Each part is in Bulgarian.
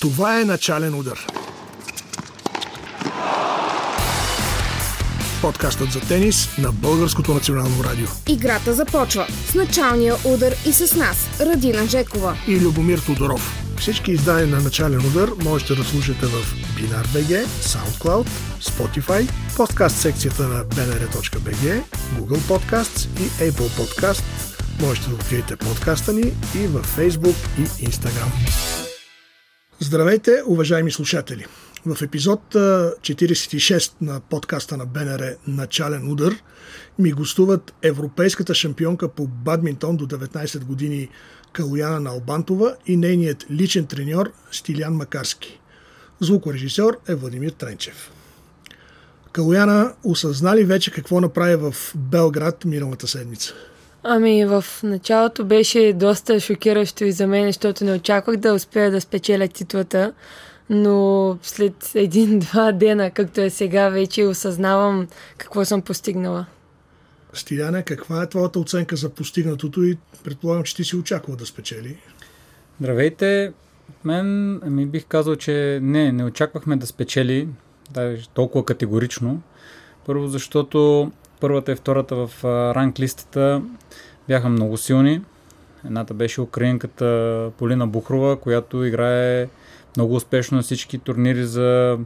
Това е начален удар. Подкастът за тенис на Българското национално радио. Играта започва с началния удар и с нас, Радина Жекова и Любомир Тодоров. Всички издания на начален удар можете да слушате в BinarBG, SoundCloud, Spotify, подкаст секцията на bnr.bg, Google Podcasts и Apple Podcast. Можете да откриете подкаста ни и във Facebook и Instagram. Здравейте, уважаеми слушатели! В епизод 46 на подкаста на БНР Начален удар ми гостуват европейската шампионка по бадминтон до 19 години Калуяна Налбантова и нейният личен треньор Стилян Макарски. Звукорежисьор е Владимир Тренчев. Калуяна осъзна ли вече какво направи в Белград миналата седмица? Ами в началото беше доста шокиращо и за мен, защото не очаквах да успея да спечеля титлата, но след един-два дена, както е сега, вече осъзнавам какво съм постигнала. Стиляне, каква е твоята оценка за постигнатото и предполагам, че ти си очаквал да спечели? Здравейте! Мен ми бих казал, че не, не очаквахме да спечели даже толкова категорично. Първо, защото първата и втората в ранг листата бяха много силни. Едната беше украинката Полина Бухрова, която играе много успешно на всички турнири за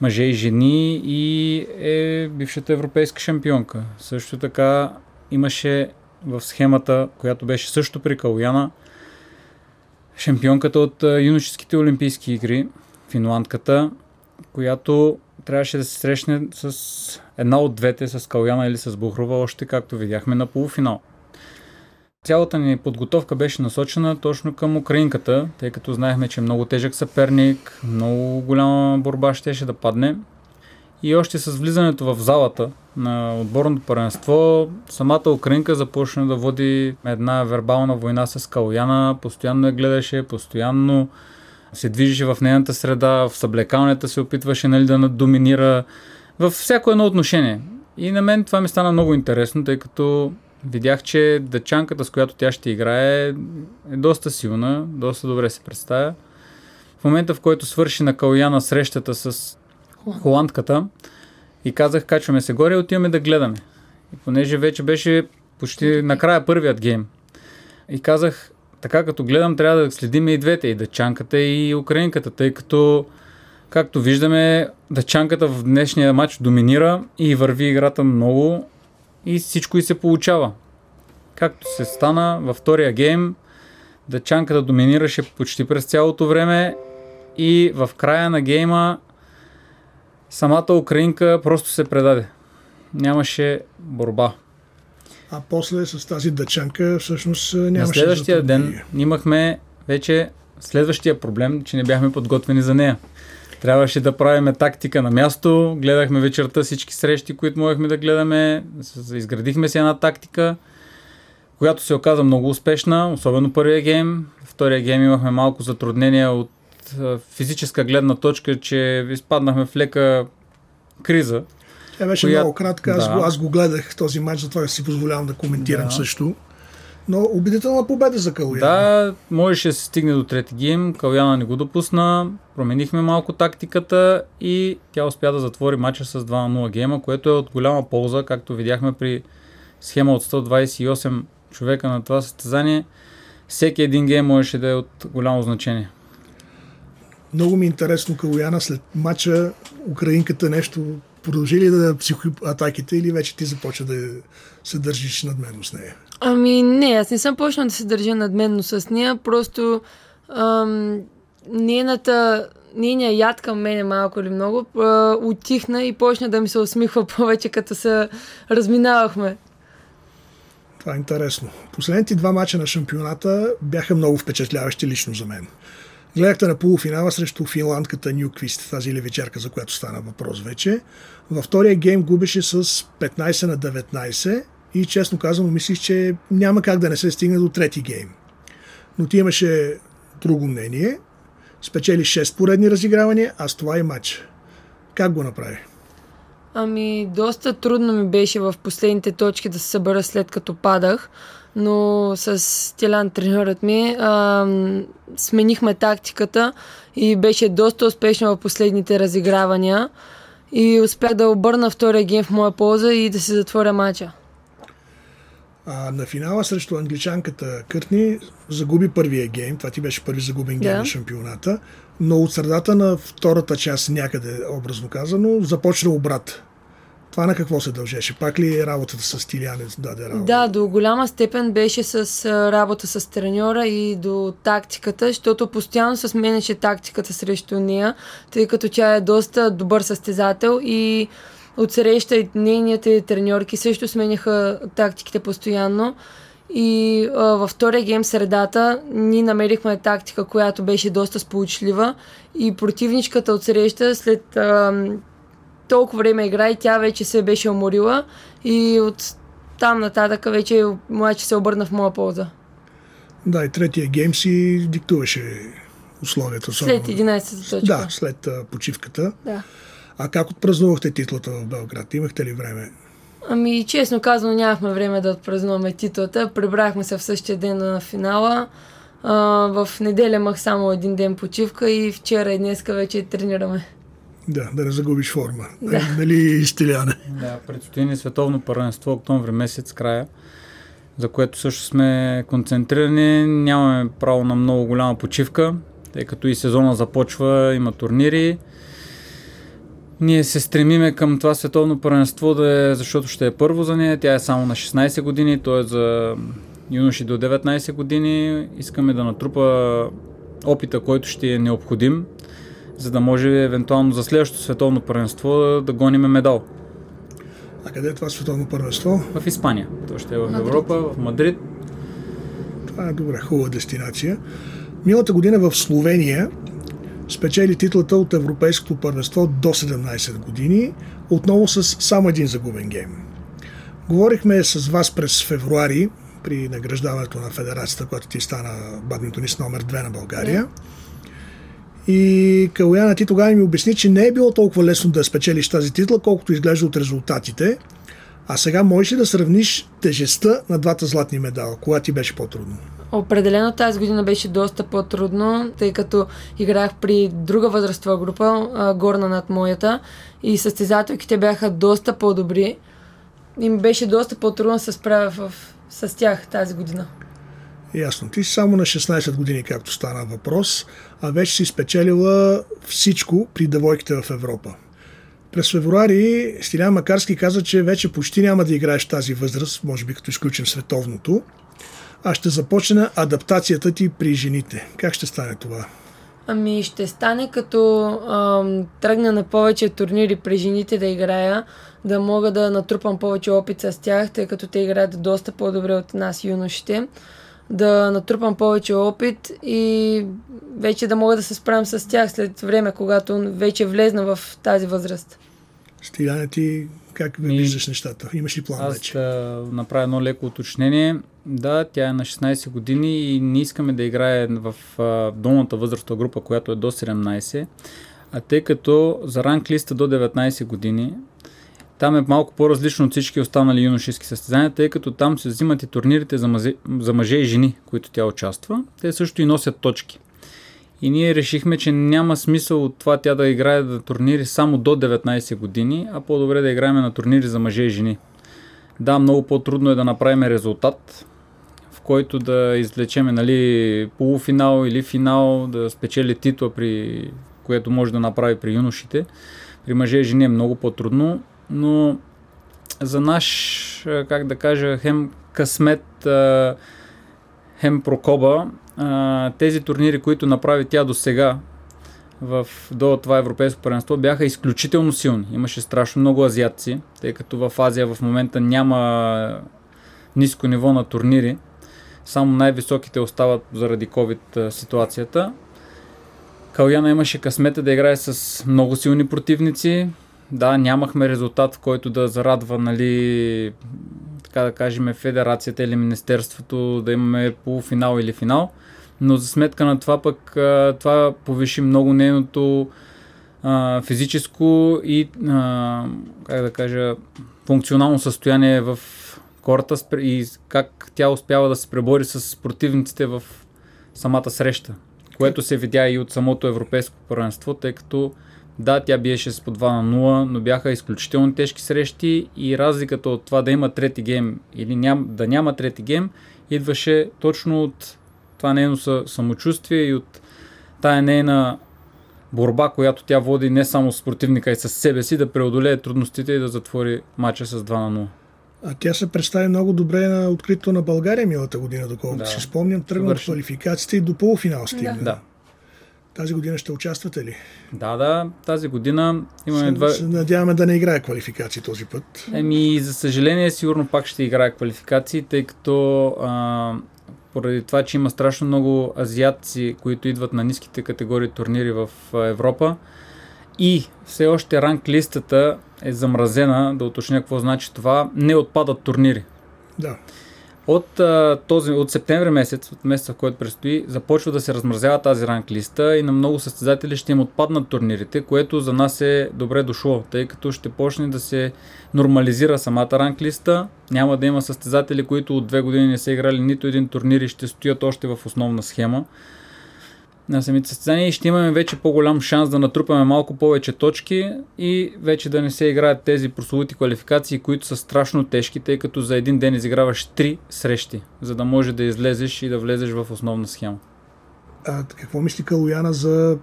мъже и жени и е бившата европейска шампионка. Също така имаше в схемата, която беше също при Калуяна, шампионката от юношеските олимпийски игри, финландката, която трябваше да се срещне с една от двете, с Каляна или с Бухрова, още както видяхме на полуфинал. Цялата ни подготовка беше насочена точно към украинката, тъй като знаехме, че много тежък съперник, много голяма борба щеше да падне. И още с влизането в залата на отборното първенство, самата украинка започна да води една вербална война с Калуяна, постоянно я гледаше, постоянно се движеше в нейната среда, в съблекалнята се опитваше нали, да надоминира във всяко едно отношение. И на мен това ми стана много интересно, тъй като видях, че дъчанката, с която тя ще играе, е доста силна, доста добре се представя. В момента, в който свърши на Калуяна срещата с холандката и казах, качваме се горе отиваме да гледаме. И понеже вече беше почти накрая първият гейм. И казах, така като гледам, трябва да следим и двете, и дъчанката, и украинката, тъй като, както виждаме, дъчанката в днешния матч доминира и върви играта много и всичко и се получава. Както се стана във втория гейм, дъчанката доминираше почти през цялото време и в края на гейма самата украинка просто се предаде. Нямаше борба а после с тази дъчанка всъщност нямаше На следващия ден имахме вече следващия проблем, че не бяхме подготвени за нея. Трябваше да правиме тактика на място, гледахме вечерта всички срещи, които можехме да гледаме, изградихме си една тактика, която се оказа много успешна, особено първия гейм. Втория гейм имахме малко затруднения от физическа гледна точка, че изпаднахме в лека криза. Тя беше коя... много кратка. Аз, да. го, аз го гледах този матч, затова си позволявам да коментирам да. също. Но убедителна победа за Калуяна. Да, можеше да се стигне до трети гейм. Калуяна не го допусна. Променихме малко тактиката и тя успя да затвори матча с 2 0 гейма, което е от голяма полза, както видяхме при схема от 128 човека на това състезание. Всеки един гейм можеше да е от голямо значение. Много ми е интересно Калуяна след матча Украинката нещо продължи ли да психоатаките или вече ти започва да се държиш надменно с нея? Ами не, аз не съм почнал да се държа надменно с нея, просто ам, нейната нейният яд към мене малко или много а, отихна и почна да ми се усмихва повече, като се разминавахме. Това е интересно. Последните два мача на шампионата бяха много впечатляващи лично за мен. Гледахте на полуфинала срещу финландката Нюквист, тази левичерка, за която стана въпрос вече. Във втория гейм губеше с 15 на 19 и честно казано мислих, че няма как да не се стигне до трети гейм. Но ти имаше друго мнение. Спечели 6 поредни разигравания, а с това и матч. Как го направи? Ами, доста трудно ми беше в последните точки да се събера след като падах, но с Телян тренерът ми а, сменихме тактиката и беше доста успешно в последните разигравания и успях да обърна втория гейм в моя полза и да се затворя мача. А, на финала срещу англичанката Къртни загуби първия гейм. Това ти беше първи загубен гейм Да. на шампионата. Но от средата на втората част, някъде образно казано, започна обрат. Това на какво се дължеше? Пак ли работата с Тилянец даде работа? Да, до голяма степен беше с работа с треньора и до тактиката, защото постоянно се сменяше тактиката срещу нея, тъй като тя е доста добър състезател и отсреща и нейните треньорки също сменяха тактиките постоянно. И а, във втория гейм средата ние намерихме тактика, която беше доста сполучлива и противничката отсреща след а, толкова време игра и тя вече се беше уморила и от там нататък вече младши се обърна в моя полза. Да, и третия гейм си диктуваше условията. След особено. 11-та точка. Да, след а, почивката. да. А как отпразнувахте титлата в Белград? Имахте ли време? Ами, честно казано, нямахме време да отпразнуваме титлата. Прибрахме се в същия ден на финала. А, в неделя имах само един ден почивка и вчера и днеска вече тренираме. Да, да не загубиш форма. Да. Нали, изтеляне? Да, предстои ни световно първенство октомври месец края, за което също сме концентрирани. Нямаме право на много голяма почивка, тъй като и сезона започва, има турнири. Ние се стремиме към това световно първенство, да е, защото ще е първо за нея. Тя е само на 16 години, т.е. за юноши до 19 години. Искаме да натрупа опита, който ще е необходим, за да може евентуално за следващото световно първенство да, да гониме медал. А къде е това световно първенство? В Испания. То ще е в Мадрид. Европа, в Мадрид. Това е добре, хубава дестинация. Миналата година в Словения спечели титлата от Европейското първенство до 17 години, отново с само един загубен гейм. Говорихме с вас през февруари при награждаването на федерацията, която ти стана бадминтонист номер 2 на България. И Калуяна, ти тогава ми обясни, че не е било толкова лесно да спечелиш тази титла, колкото изглежда от резултатите. А сега можеш ли да сравниш тежестта на двата златни медала? Кога ти беше по-трудно? Определено тази година беше доста по-трудно, тъй като играх при друга възрастова група, горна над моята, и състезателките бяха доста по-добри. И ми беше доста по-трудно да се справя в, с тях тази година. Ясно. Ти само на 16 години, както стана въпрос, а вече си спечелила всичко при девойките в Европа. През февруари Стилян Макарски каза, че вече почти няма да играеш тази възраст, може би като изключим световното, а ще започне адаптацията ти при жените. Как ще стане това? Ами ще стане като ам, тръгна на повече турнири при жените да играя, да мога да натрупам повече опит с тях, тъй като те играят доста по-добре от нас юношите. Да натрупам повече опит и вече да мога да се справям с тях след време, когато вече влезна в тази възраст. Стиляне ти как Ми- виждаш нещата? Имаш ли план Аз вече? да направя едно леко уточнение. Да, тя е на 16 години и не искаме да играе в а, долната възрастова група, която е до 17. А тъй като за ранг листа до 19 години, там е малко по-различно от всички останали юношески състезания, тъй като там се взимат и турнирите за, мазе, за мъже и жени, които тя участва. Те също и носят точки. И ние решихме, че няма смисъл от това тя да играе на турнири само до 19 години, а по-добре да играем на турнири за мъже и жени. Да, много по-трудно е да направим резултат, в който да извлечеме нали, полуфинал или финал, да спечели титла, при което може да направи при юношите. При мъже и жени е много по-трудно, но за наш, как да кажа, хем късмет, хем прокоба, тези турнири, които направи тя до сега, в, до това европейско първенство бяха изключително силни. Имаше страшно много азиатци, тъй като в Азия в момента няма ниско ниво на турнири. Само най-високите остават заради COVID ситуацията. Каляна имаше късмета да играе с много силни противници. Да, нямахме резултат, който да зарадва, нали, така да кажем, федерацията или министерството да имаме полуфинал или финал. Но за сметка на това пък това повиши много нейното а, физическо и, а, как да кажа, функционално състояние в хората и как тя успява да се пребори с противниците в самата среща, което се видя и от самото европейско първенство, тъй като да, тя биеше с по 2 на 0, но бяха изключително тежки срещи и разликата от това да има трети гейм или ням, да няма трети гейм идваше точно от това нейно самочувствие и от тая нейна борба, която тя води не само с противника и с себе си, да преодолее трудностите и да затвори матча с 2 на 0. А тя се представи много добре на открито на България миналата година, доколкото да. си спомням. Тръгна от квалификациите и до полуфинал стигна. Да. Тази година ще участвате ли? Да, да. Тази година имаме два... Се надяваме да не играе квалификации този път. Еми, за съжаление, сигурно пак ще играе квалификации, тъй като а, поради това, че има страшно много азиатци, които идват на ниските категории турнири в Европа и все още ранг листата е замразена, да уточня какво значи това, не отпадат турнири. Да. От, този, от септември месец, от месеца, в който предстои, започва да се размразява тази ранг листа и на много състезатели ще им отпаднат турнирите, което за нас е добре дошло, тъй като ще почне да се нормализира самата ранг листа. Няма да има състезатели, които от две години не са играли нито един турнир и ще стоят още в основна схема на самите състезания и ще имаме вече по-голям шанс да натрупаме малко повече точки и вече да не се играят тези прословути квалификации, които са страшно тежки, тъй като за един ден изиграваш три срещи, за да може да излезеш и да влезеш в основна схема. А какво мисли Калояна за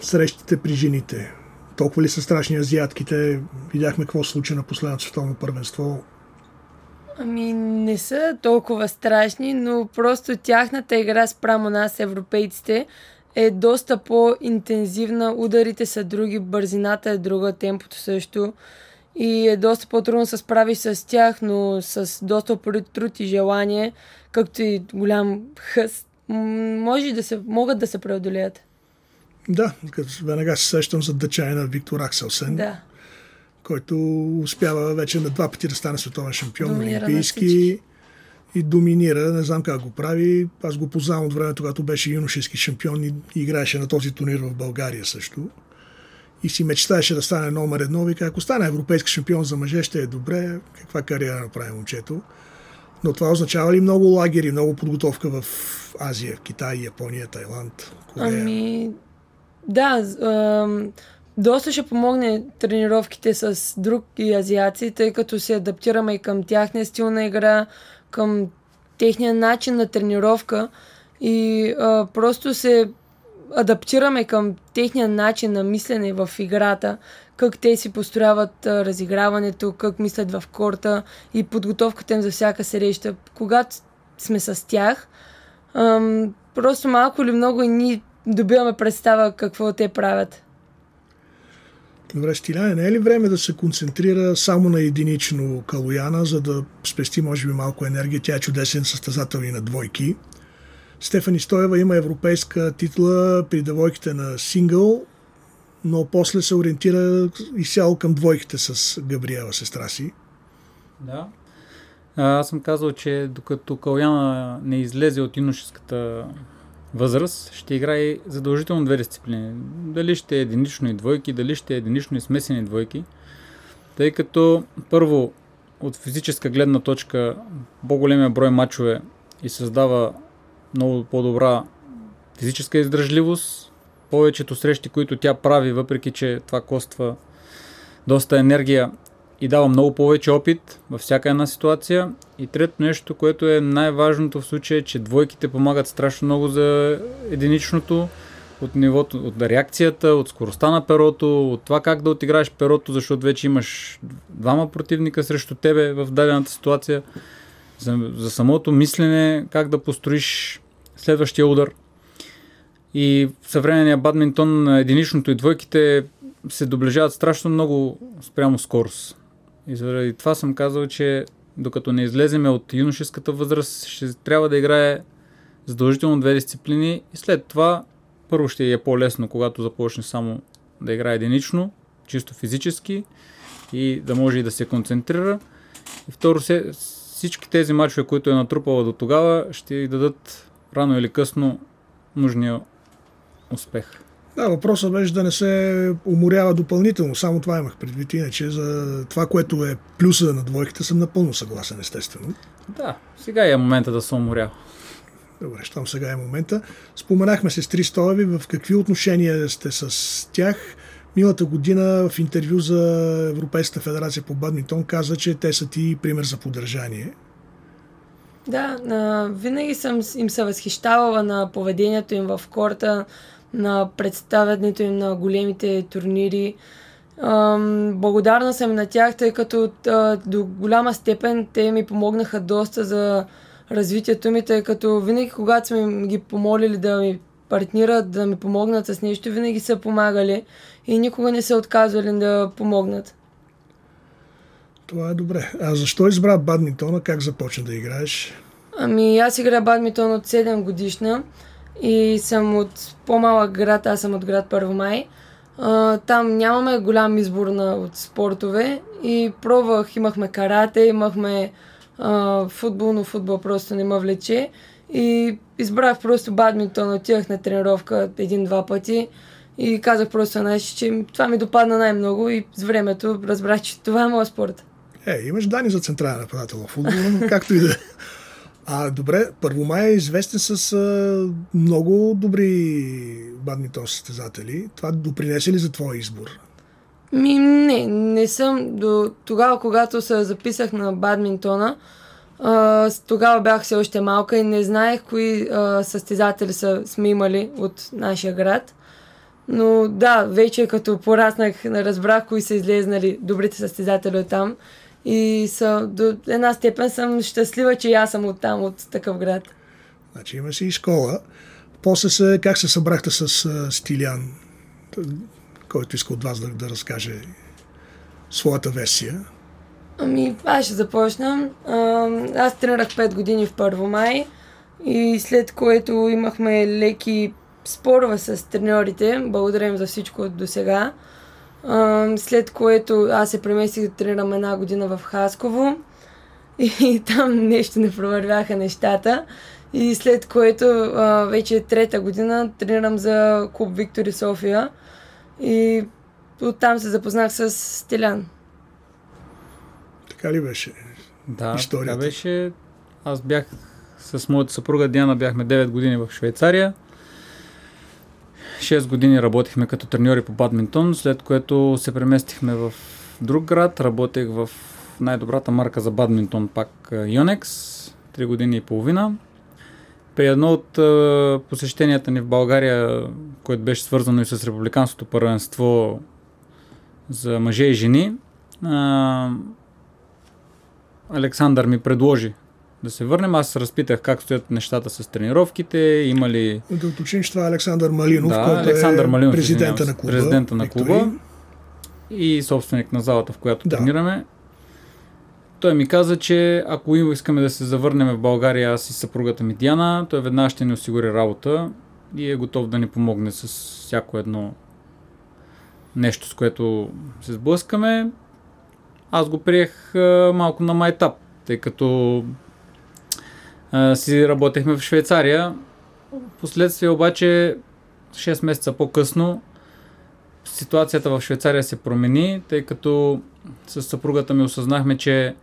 срещите при жените? Толкова ли са страшни азиатките? Видяхме какво случи на последното световно първенство. Ами не са толкова страшни, но просто тяхната игра спрямо нас, европейците, е доста по-интензивна. Ударите са други, бързината е друга, темпото също. И е доста по-трудно се справи с тях, но с доста труд и желание, както и голям хъст, може да се, могат да се преодолеят. Да, веднага се сещам за дъчая на Виктор Акселсен. Да който успява вече на два пъти да стане световен шампион, олимпийски и доминира. Не знам как го прави. Аз го познавам от времето, когато беше юношески шампион и играеше на този турнир в България също. И си мечтаеше да стане номер едно. Вика, ако стане европейски шампион за мъже, ще е добре. Каква кариера направи момчето? Но това означава ли много лагери, много подготовка в Азия, Китай, Япония, Тайланд, Корея? Ами, да, доста ще помогне тренировките с други азиаци, тъй като се адаптираме и към тяхния стил на игра, към техния начин на тренировка и а, просто се адаптираме към техния начин на мислене в играта, как те си построяват а, разиграването, как мислят в корта и подготовката им за всяка среща. Когато сме с тях, ам, просто малко или много и ние добиваме представа какво те правят. Добре, Стиляне, не е ли време да се концентрира само на единично Калояна, за да спести, може би, малко енергия? Тя е чудесен състезател и на двойки. Стефани Стоева има европейска титла при девойките на сингъл, но после се ориентира изцяло към двойките с Габриела, сестра си. Да. Аз съм казал, че докато Каляна не излезе от юношеската възраст ще играе задължително две дисциплини. Дали ще е единично и двойки, дали ще е единично и смесени двойки. Тъй като първо от физическа гледна точка по-големия брой мачове и създава много по-добра физическа издръжливост. Повечето срещи, които тя прави, въпреки че това коства доста енергия, и дава много повече опит във всяка една ситуация. И трето нещо, което е най-важното в случая, е, че двойките помагат страшно много за единичното, от нивото, от реакцията, от скоростта на перото, от това как да отиграеш перото, защото вече имаш двама противника срещу тебе в дадената ситуация, за, за самото мислене, как да построиш следващия удар. И в съвременния бадминтон на единичното и двойките се доближават страшно много спрямо скорост. И заради това съм казал, че докато не излеземе от юношеската възраст, ще трябва да играе задължително две дисциплини и след това първо ще е по-лесно, когато започне само да играе единично, чисто физически и да може и да се концентрира. И второ, всички тези мачове, които е натрупала до тогава, ще й дадат рано или късно нужния успех. Да, въпросът беше да не се уморява допълнително. Само това имах предвид. Иначе за това, което е плюса на двойките, съм напълно съгласен, естествено. Да, сега е момента да се уморява. Добре, щом сега е момента. Споменахме се с три стоеви. В какви отношения сте с тях? Миналата година в интервю за Европейската федерация по бадминтон каза, че те са ти пример за поддържание. Да, а, винаги съм им се възхищавала на поведението им в корта, на представянето им на големите турнири. Благодарна съм на тях, тъй като до голяма степен те ми помогнаха доста за развитието ми, тъй като винаги, когато сме ги помолили да ми партнират, да ми помогнат с нещо, винаги са помагали и никога не са отказвали да помогнат. Това е добре. А защо избра бадминтона? Как започна да играеш? Ами аз играя бадминтон от 7 годишна и съм от по-малък град, аз съм от град Първомай. А, там нямаме голям избор на, от спортове и пробвах, имахме карате, имахме а, футбол, но футбол просто не ме влече. И избрах просто бадминтон, отивах на тренировка един-два пъти и казах просто знаеш, че това ми допадна най-много и с времето разбрах, че това е моят спорт. Е, имаш данни за централен нападател в футбола, но както и да е. А, добре, Първомай е известен с а, много добри бадминтон състезатели. Това допринесе ли за твоя избор? Ми, не, не съм. До тогава, когато се записах на бадминтона, а, тогава бях все още малка и не знаех кои а, състезатели са, сме имали от нашия град. Но да, вече като пораснах, разбрах кои са излезнали добрите състезатели от там. И са, до една степен съм щастлива, че аз съм от там, от такъв град. Значи има си и школа. После се, как се събрахте с а, Стилян, който иска от вас да, да разкаже своята версия? Ами, аз ще започна. А, аз тренирах 5 години в Първо май и след което имахме леки спорове с треньорите. Благодарим за всичко до сега. След което аз се преместих да тренирам една година в Хасково и там нещо не провървяха нещата. И след което а, вече трета година тренирам за клуб Виктори София и оттам се запознах с Стилян. Така ли беше? Да, историята? така беше. Аз бях с моята съпруга Диана, бяхме 9 години в Швейцария. 6 години работихме като треньори по бадминтон, след което се преместихме в друг град. Работех в най-добрата марка за бадминтон, пак Yonex, 3 години и половина. При едно от е, посещенията ни в България, което беше свързано и с републиканското първенство за мъже и жени, е, Александър ми предложи да се върнем. Аз разпитах как стоят нещата с тренировките, има ли... Да че това е Александър Малинов, Да, който Александър е Малинов, президента на клуба. президента на клуба. и собственик на залата, в която Да. тренираме. Той ми каза, че ако искаме да се завърнем в България, аз и съпругата ми Диана, той веднага ще ни осигури работа и е готов да ни помогне с всяко едно нещо, с което се сблъскаме. Аз го приех а, малко на майтап, тъй като си работехме в Швейцария. Последствие обаче 6 месеца по-късно ситуацията в Швейцария се промени, тъй като с съпругата ми осъзнахме, че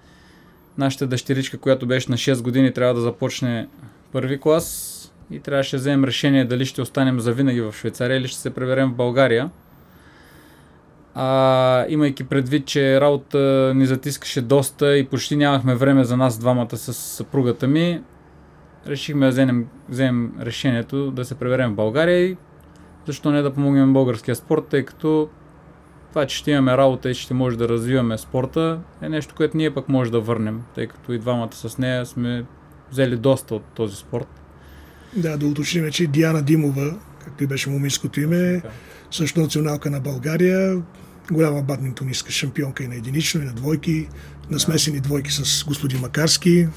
нашата дъщеричка, която беше на 6 години, трябва да започне първи клас и трябваше да вземем решение дали ще останем завинаги в Швейцария или ще се преберем в България. А, имайки предвид, че работа ни затискаше доста и почти нямахме време за нас двамата с съпругата ми, решихме да вземем, вземем решението да се преберем в България и защо не да помогнем на българския спорт, тъй като това, че ще имаме работа и ще може да развиваме спорта, е нещо, което ние пък може да върнем, тъй като и двамата с нея сме взели доста от този спорт. Да, да уточним, че Диана Димова, както и беше момичското име, също националка на България, голяма бадминтонистка, шампионка и на единично, и на двойки, на смесени двойки с господин Макарски.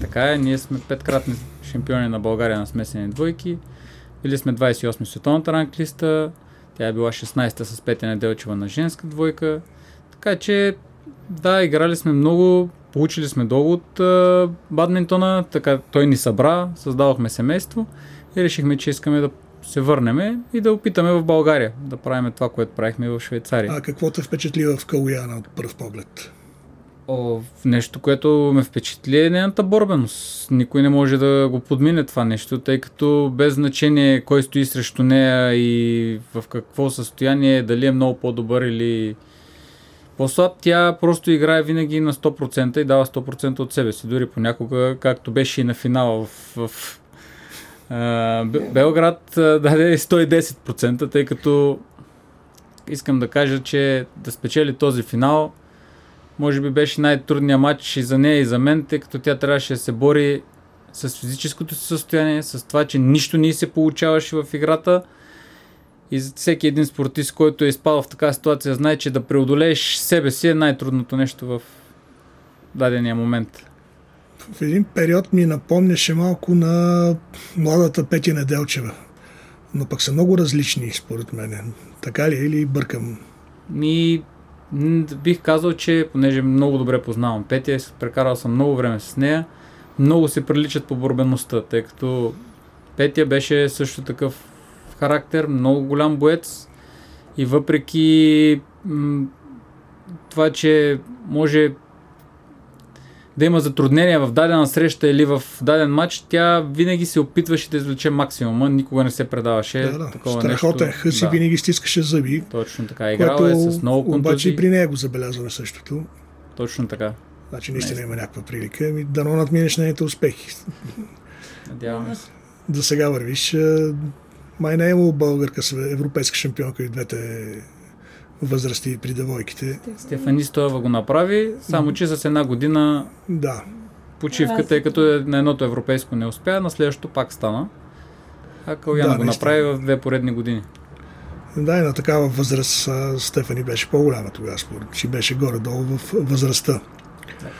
Така е, ние сме петкратни шампиони на България на смесени двойки. Били сме 28 в световната ранглиста. Тя е била 16-та с Петя Неделчева на женска двойка. Така че, да, играли сме много, получили сме много от а, бадминтона, така той ни събра, създавахме семейство и решихме, че искаме да се върнем и да опитаме в България да правим това, което правихме в Швейцария. А какво те впечатли в Калуяна от първ поглед? О, нещо, което ме впечатли е нейната борбеност. Никой не може да го подмине това нещо, тъй като без значение кой стои срещу нея и в какво състояние, дали е много по-добър или по-слаб, тя просто играе винаги на 100% и дава 100% от себе си. Дори понякога, както беше и на финала в, в uh, Белград, даде 110%, тъй като искам да кажа, че да спечели този финал – може би беше най-трудният матч и за нея и за мен, тъй като тя трябваше да се бори с физическото си състояние, с това, че нищо не се получаваше в играта. И всеки един спортист, който е изпал в такава ситуация, знае, че да преодолееш себе си е най-трудното нещо в дадения момент. В един период ми напомняше малко на младата Петя Неделчева. Но пък са много различни, според мен. Така ли е или бъркам? Ми, Бих казал, че понеже много добре познавам Петя, прекарал съм много време с нея, много се приличат по борбеността, тъй като Петя беше също такъв характер, много голям боец и въпреки м- това, че може да има затруднения в дадена среща или в даден матч, тя винаги се опитваше да извлече максимума, никога не се предаваше. Да, да. Такова Страхотен нещо. Хъси да. винаги стискаше зъби. Точно така. Играла е с много контузии. Обаче и при нея го забелязваме същото. Точно така. Значи наистина има някаква прилика. Ами, дано надминеш нейните успехи. Надяваме се. Да сега вървиш. Май не е имало българка европейска шампионка и двете възрасти при девойките. Стефани Стоева го направи, само че с една година да. почивка, тъй като е на едното европейско не успя, на следващото пак стана. А Калян да, го направи в две поредни години. Да, и на такава възраст Стефани беше по-голяма тогава, според че беше горе-долу в възрастта.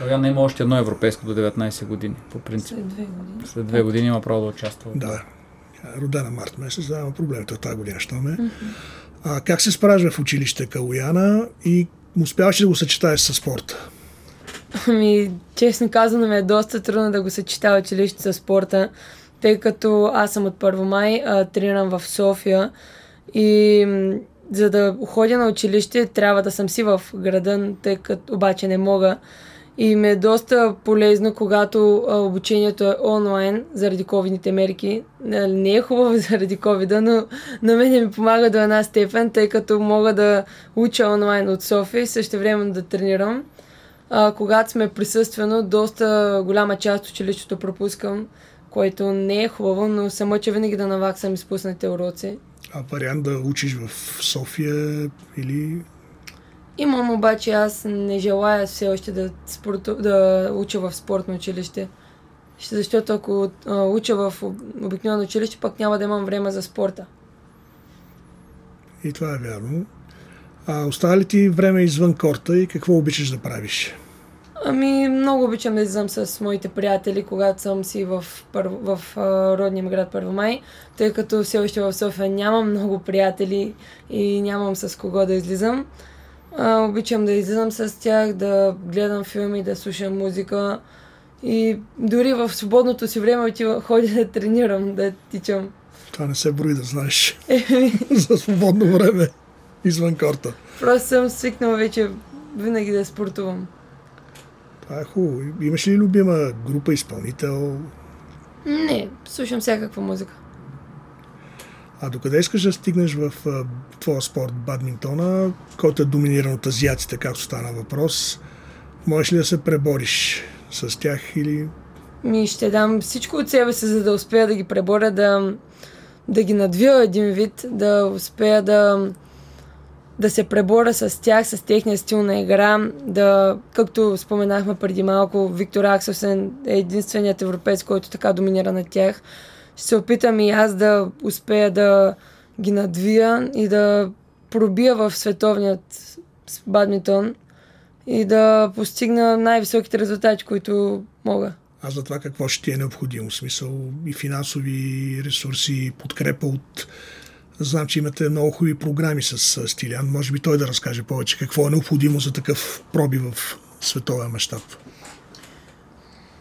Да, има още едно европейско до 19 години, по принцип. След две години. След две години има право да участва. Да. Родена март месец, да, има проблемите от тази година, що ме. Mm-hmm. А, как се справя в училище Калуяна и успяваш ли да го съчетаеш с спорта? Ами, честно казано ми е доста трудно да го съчетая училище с спорта, тъй като аз съм от Първомай, а, тренирам в София и за да ходя на училище трябва да съм си в града, тъй като обаче не мога. И ми е доста полезно, когато а, обучението е онлайн заради ковидните мерки. Не е хубаво заради ковида, но на мен ми помага до една степен, тъй като мога да уча онлайн от София и също време да тренирам. А, когато сме присъствено, доста голяма част от училището пропускам, което не е хубаво, но се мъча винаги да наваксам изпуснатите уроци. А вариант да учиш в София или Имам обаче, аз не желая все още да, спорту, да уча в спортно училище. Защото ако а, уча в обикновено училище, пък няма да имам време за спорта. И това е вярно. А остава ли ти време извън корта и какво обичаш да правиш? Ами, много обичам да излизам с моите приятели, когато съм си в, първ, в, в родния ми град Първомай, тъй като все още в София нямам много приятели и нямам с кого да излизам. А, обичам да излизам с тях, да гледам филми, да слушам музика. И дори в свободното си време отива, ходя да тренирам, да тичам. Това не се брои да знаеш. За свободно време, извън корта. Просто съм свикнал вече винаги да спортувам. Това е хубаво. Имаш ли любима група, изпълнител? Не, слушам всякаква музика. А докъде искаш да стигнеш в твоя спорт, бадминтона, който е доминиран от азиатите, както стана въпрос? Можеш ли да се пребориш с тях или... Ми ще дам всичко от себе си, за да успея да ги преборя, да, да ги надвия един вид, да успея да, да се преборя с тях, с техния стил на игра, да, както споменахме преди малко, Виктор Акселсен е единственият европейц, който така доминира на тях ще се опитам и аз да успея да ги надвия и да пробия в световният бадминтон и да постигна най-високите резултати, които мога. А за това какво ще ти е необходимо? Смисъл и финансови ресурси, подкрепа от... Знам, че имате много хубави програми с Стилян. Може би той да разкаже повече какво е необходимо за такъв проби в световен мащаб.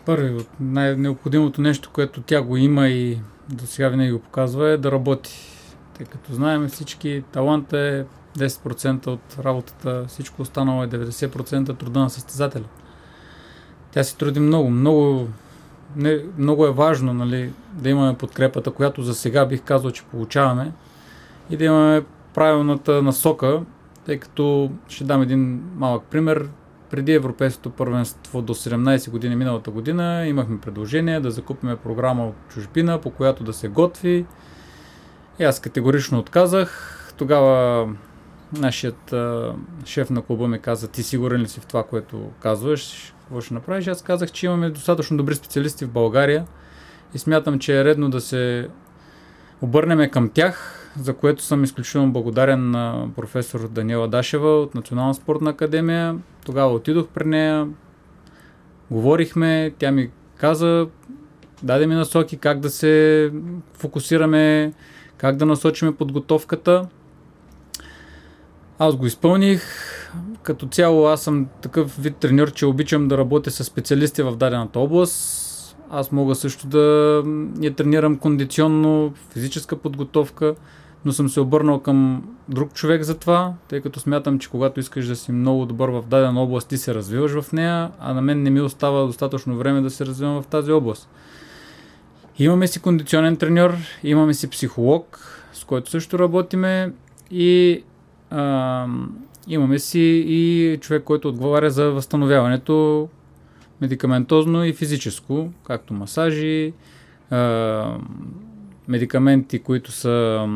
Първи, най-необходимото нещо, което тя го има и до сега винаги го показва, е да работи Тъй като знаем всички, талант е 10% от работата, всичко останало е 90% труда на състезателя. Тя се труди много, много, не, много е важно нали, да имаме подкрепата, която за сега бих казал, че получаваме и да имаме правилната насока, тъй като ще дам един малък пример. Преди Европейското първенство до 17 години миналата година имахме предложение да закупиме програма от чужбина, по която да се готви. И аз категорично отказах. Тогава нашият шеф на клуба ми каза, ти сигурен ли си в това, което казваш, какво ще направиш? Аз казах, че имаме достатъчно добри специалисти в България и смятам, че е редно да се обърнем към тях, за което съм изключително благодарен на професор Даниела Дашева от Национална спортна академия. Тогава отидох при нея, говорихме, тя ми каза, даде ми насоки как да се фокусираме, как да насочиме подготовката. Аз го изпълних. Като цяло аз съм такъв вид треньор, че обичам да работя с специалисти в дадената област. Аз мога също да я тренирам кондиционно, физическа подготовка, но съм се обърнал към друг човек за това, тъй като смятам, че когато искаш да си много добър в дадена област, ти се развиваш в нея, а на мен не ми остава достатъчно време да се развивам в тази област. Имаме си кондиционен треньор, имаме си психолог, с който също работиме и а, имаме си и човек, който отговаря за възстановяването медикаментозно и физическо, както масажи, медикаменти, които са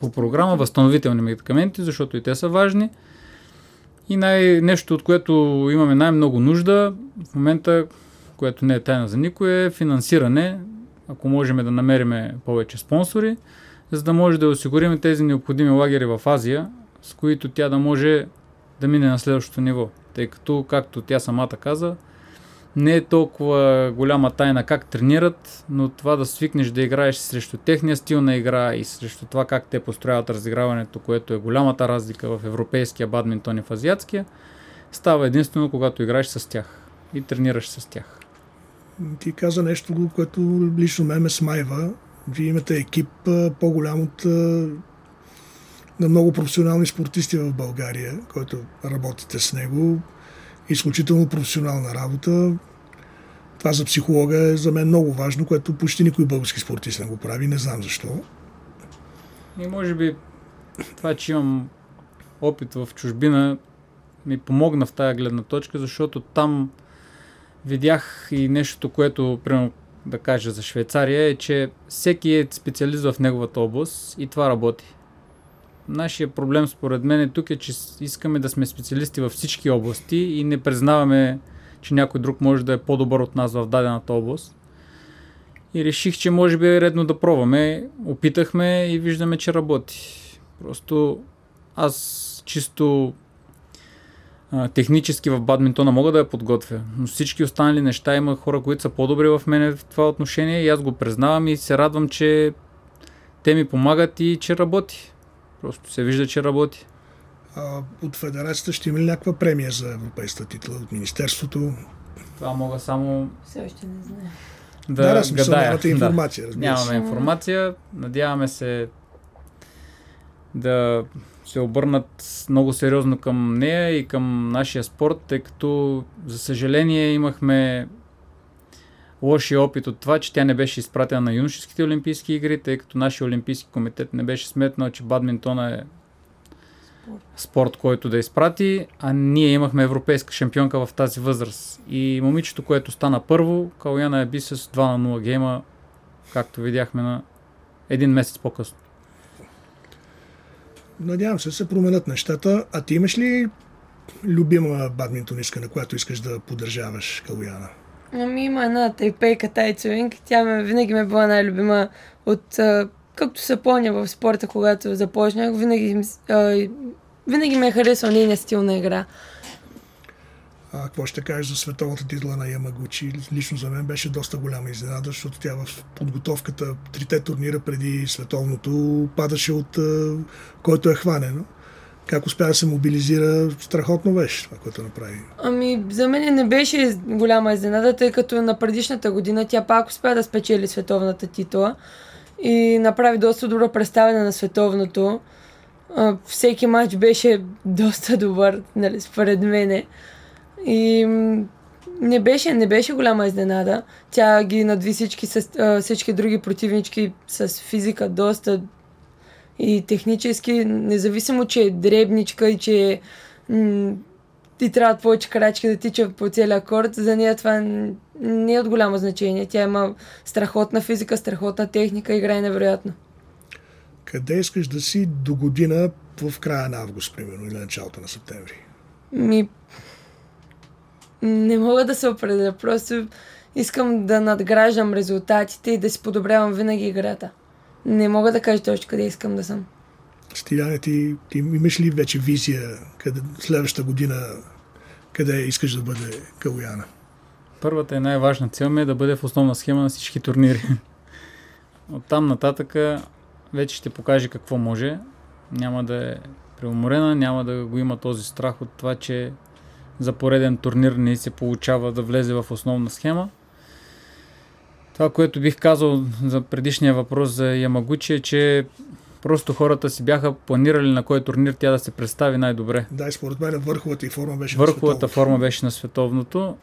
по програма, възстановителни медикаменти, защото и те са важни. И най- нещо, от което имаме най-много нужда в момента, което не е тайна за никой, е финансиране. Ако можем да намерим повече спонсори, за да може да осигурим тези необходими лагери в Азия, с които тя да може да мине на следващото ниво. Тъй като, както тя самата каза, не е толкова голяма тайна как тренират, но това да свикнеш да играеш срещу техния стил на игра и срещу това как те построяват разиграването, което е голямата разлика в европейския бадминтон и в азиатския, става единствено когато играеш с тях и тренираш с тях. Ти каза нещо, което лично ме ме смайва. Вие имате екип по-голям от на много професионални спортисти в България, който работите с него. Изключително професионална работа. Това за психолога е за мен много важно, което почти никой български спортист не го прави. Не знам защо. И може би това, че имам опит в чужбина, ми помогна в тая гледна точка, защото там видях и нещо, което, примерно, да кажа за Швейцария, е, че всеки е специалист в неговата област и това работи. Нашия проблем според мен е тук е, че искаме да сме специалисти във всички области и не признаваме, че някой друг може да е по-добър от нас в дадената област. И реших, че може би е редно да пробваме. Опитахме и виждаме, че работи. Просто аз чисто а, технически в бадминтона мога да я подготвя, но всички останали неща има хора, които са по-добри в мене в това отношение и аз го признавам и се радвам, че те ми помагат и че работи. Просто се вижда, че работи. А, от федерацията ще има ли някаква премия за европейската титла от Министерството? Това мога само... Все още не знам. Да, да, да смисъл, гадая. нямате информация, да. Нямаме се. информация. Надяваме се да се обърнат много сериозно към нея и към нашия спорт, тъй като, за съжаление, имахме лошия опит от това, че тя не беше изпратена на юношеските олимпийски игри, тъй като нашия олимпийски комитет не беше сметнал, че бадминтона е спорт. който да изпрати, а ние имахме европейска шампионка в тази възраст. И момичето, което стана първо, Каляна е би с 2 на 0 гейма, както видяхме на един месец по-късно. Надявам се се променят нещата. А ти имаш ли любима бадминтонистка, на която искаш да поддържаваш Калуяна? Ами има една тайпейка Тайцуинг. Тя ме, винаги ме е била най-любима от... Както се помня в спорта, когато започнах, винаги, винаги ме е харесал нейния стил на игра. А какво ще кажеш за световната титла на Ямагучи? Лично за мен беше доста голяма изненада, защото тя в подготовката, трите турнира преди световното, падаше от който е хванено. Как успя да се мобилизира, страхотно беше това, което направи. Ами, за мен не беше голяма изненада, тъй като на предишната година тя пак успя да спечели световната титла. и направи доста добро представяне на световното. Всеки матч беше доста добър, нали, според мене. И не беше, не беше голяма изненада. Тя ги надви всички, с, всички други противнички с физика доста и технически, независимо, че е дребничка и че м- ти трябва повече крачки да тича по целия корт, за нея това не е от голямо значение. Тя има страхотна физика, страхотна техника, играе невероятно. Къде искаш да си до година в края на август, примерно, или началото на септември? Ми, не мога да се определя. Просто искам да надграждам резултатите и да си подобрявам винаги играта. Не мога да кажа точно къде искам да съм. Стиляне, ти, ти имаш ли вече визия къде, следващата година къде искаш да бъде Калуяна? Първата и най-важна цел ми е да бъде в основна схема на всички турнири. От там нататъка вече ще покаже какво може. Няма да е преуморена, няма да го има този страх от това, че за пореден турнир не се получава да влезе в основна схема. Това, което бих казал за предишния въпрос за Ямагучи е, че просто хората си бяха планирали на кой турнир тя да се представи най-добре. Да, и според мен върховата и форма беше Върховата на форма беше на световното.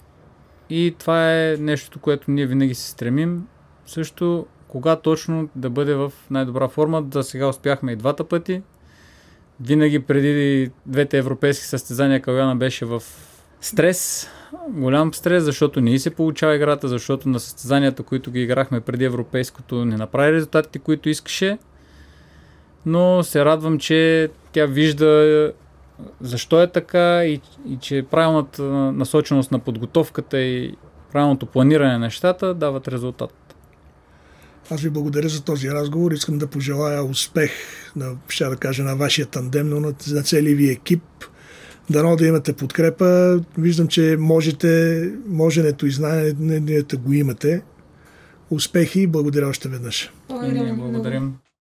И това е нещо, което ние винаги се стремим. Също кога точно да бъде в най-добра форма. Да сега успяхме и двата пъти. Винаги преди двете европейски състезания Каляна беше в стрес, голям стрес, защото не се получава играта, защото на състезанията, които ги играхме преди европейското, не направи резултатите, които искаше. Но се радвам, че тя вижда защо е така и, и че правилната насоченост на подготовката и правилното планиране на нещата дават резултат. Аз ви благодаря за този разговор. Искам да пожелая успех, на, ще да кажа, на вашия тандем, но на, на целия ви екип. Дано да имате подкрепа. Виждам, че можете, моженето и знаенето го имате. Успехи и благодаря още веднъж. Благодарим. благодарим.